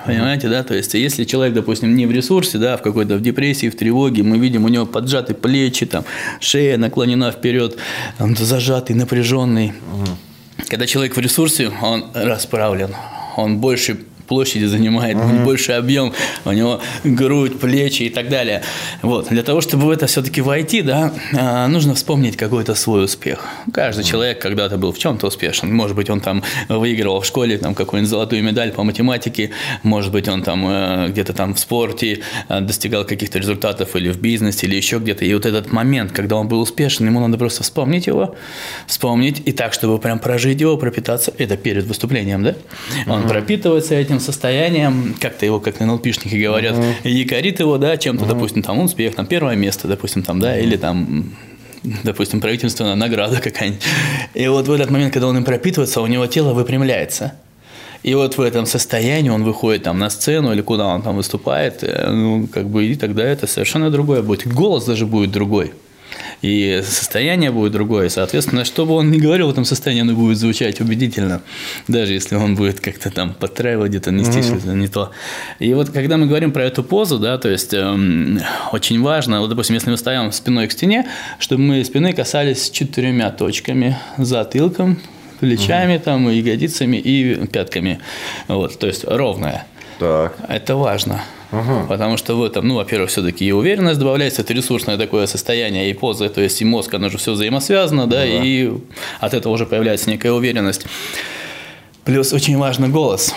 Понимаете, да? То есть, если человек, допустим, не в ресурсе, да, в какой-то в депрессии, в тревоге, мы видим у него поджаты плечи, там, шея наклонена вперед, там, зажатый, напряженный. Угу. Когда человек в ресурсе, он расправлен, он больше площади занимает, mm-hmm. больше объем, у него грудь, плечи и так далее. Вот. Для того, чтобы в это все-таки войти, да, а, нужно вспомнить какой-то свой успех. Каждый mm-hmm. человек когда-то был в чем-то успешен. Может быть, он там выигрывал в школе там, какую-нибудь золотую медаль по математике, может быть, он там э, где-то там в спорте э, достигал каких-то результатов или в бизнесе, или еще где-то. И вот этот момент, когда он был успешен, ему надо просто вспомнить его, вспомнить, и так, чтобы прям прожить его, пропитаться. Это перед выступлением, да? Он mm-hmm. пропитывается этим, этим состоянием, как-то его, как НЛПшники говорят, uh-huh. якорит его, да, чем-то, uh-huh. допустим, там успех, там первое место, допустим, там, да, uh-huh. или там допустим, правительственная награда какая-нибудь. И вот в этот момент, когда он им пропитывается, у него тело выпрямляется. И вот в этом состоянии он выходит там на сцену или куда он там выступает, э, ну, как бы, и тогда это совершенно другое будет. Голос даже будет другой и состояние будет другое. Соответственно, что бы он ни говорил в этом состоянии, оно будет звучать убедительно, даже если он будет как-то там подтраивать где-то, нести mm-hmm. что-то не то. И вот когда мы говорим про эту позу, да, то есть эм, очень важно, вот, допустим, если мы стоим спиной к стене, чтобы мы спины касались четырьмя точками, затылком, плечами, угу. там, ягодицами и пятками. Вот, то есть ровная.
Так.
Это важно. Угу. Потому что в этом, ну, во-первых, все-таки и уверенность добавляется, это ресурсное такое состояние, и поза, то есть и мозг, оно же все взаимосвязано, да, да, и от этого уже появляется некая уверенность. Плюс очень важный голос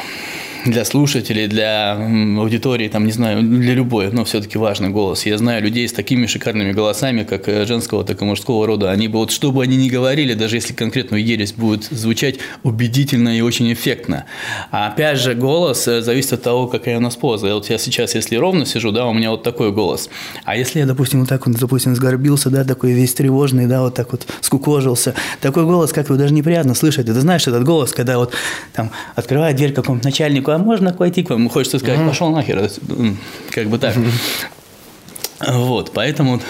для слушателей, для аудитории, там, не знаю, для любой, но все-таки важный голос. Я знаю людей с такими шикарными голосами, как э, женского, так и мужского рода. Они бы, вот что бы они ни говорили, даже если конкретную ересь будет звучать убедительно и очень эффектно. А опять же, голос э, зависит от того, какая у нас поза. Вот я сейчас, если ровно сижу, да, у меня вот такой голос. А если я, допустим, вот так вот, допустим, сгорбился, да, такой весь тревожный, да, вот так вот скукожился, такой голос, как его даже неприятно слышать. Ты знаешь этот голос, когда вот там открывает дверь какому-то начальнику, а можно пойти к вам? Хочется сказать, пошел нахер. Как бы так. Вот, поэтому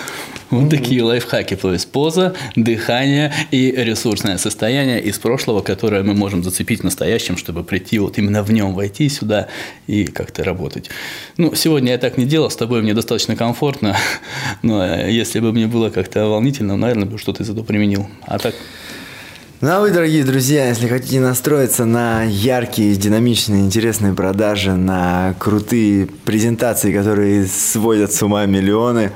вот такие лайфхаки, то есть поза, дыхание и ресурсное состояние из прошлого, которое мы можем зацепить в настоящем, чтобы прийти вот именно в нем, войти сюда и как-то работать. Ну, сегодня я так не делал, с тобой мне достаточно комфортно, [laughs] но если бы мне было как-то волнительно, наверное, бы что-то из этого применил. А так
ну а вы, дорогие друзья, если хотите настроиться на яркие, динамичные, интересные продажи, на крутые презентации, которые сводят с ума миллионы,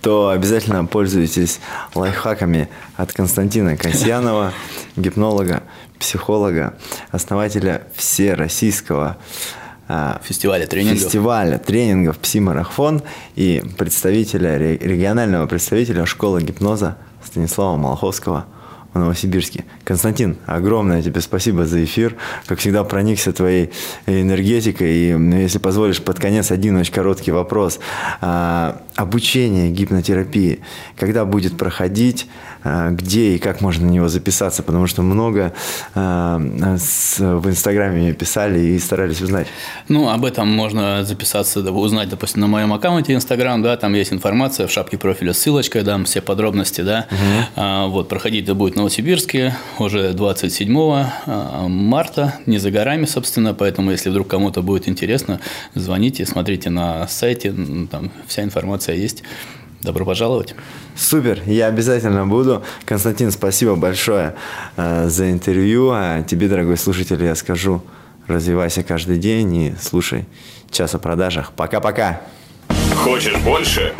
то обязательно пользуйтесь лайфхаками от Константина Касьянова, [laughs] гипнолога, психолога, основателя всероссийского
а, фестиваля тренингов.
Фестиваля тренингов «Псимарафон» и представителя, регионального представителя школы гипноза Станислава Малаховского – в Новосибирске. Константин, огромное тебе спасибо за эфир. Как всегда, проникся твоей энергетикой. И, если позволишь, под конец один очень короткий вопрос. А, обучение гипнотерапии, когда будет проходить? Э, где и как можно на него записаться, потому что много э, с, в Инстаграме писали и старались узнать.
Ну, об этом можно записаться, узнать, допустим, на моем аккаунте Инстаграм, да, там есть информация в шапке профиля, ссылочка, дам все подробности, да. Угу. А, вот, проходить это будет в Новосибирске уже 27 а, марта, не за горами, собственно, поэтому, если вдруг кому-то будет интересно, звоните, смотрите на сайте, там вся информация есть. Добро пожаловать.
Супер, я обязательно буду. Константин, спасибо большое э, за интервью. А тебе, дорогой слушатель, я скажу, развивайся каждый день и слушай час о продажах. Пока-пока.
Хочешь больше?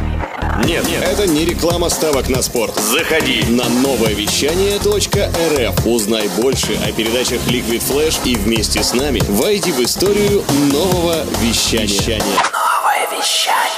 Нет, нет, это не реклама ставок на спорт.
Заходи
на новое вещание .рф. Узнай больше о передачах Liquid Flash и вместе с нами войди в историю нового вещания.
Новое вещание.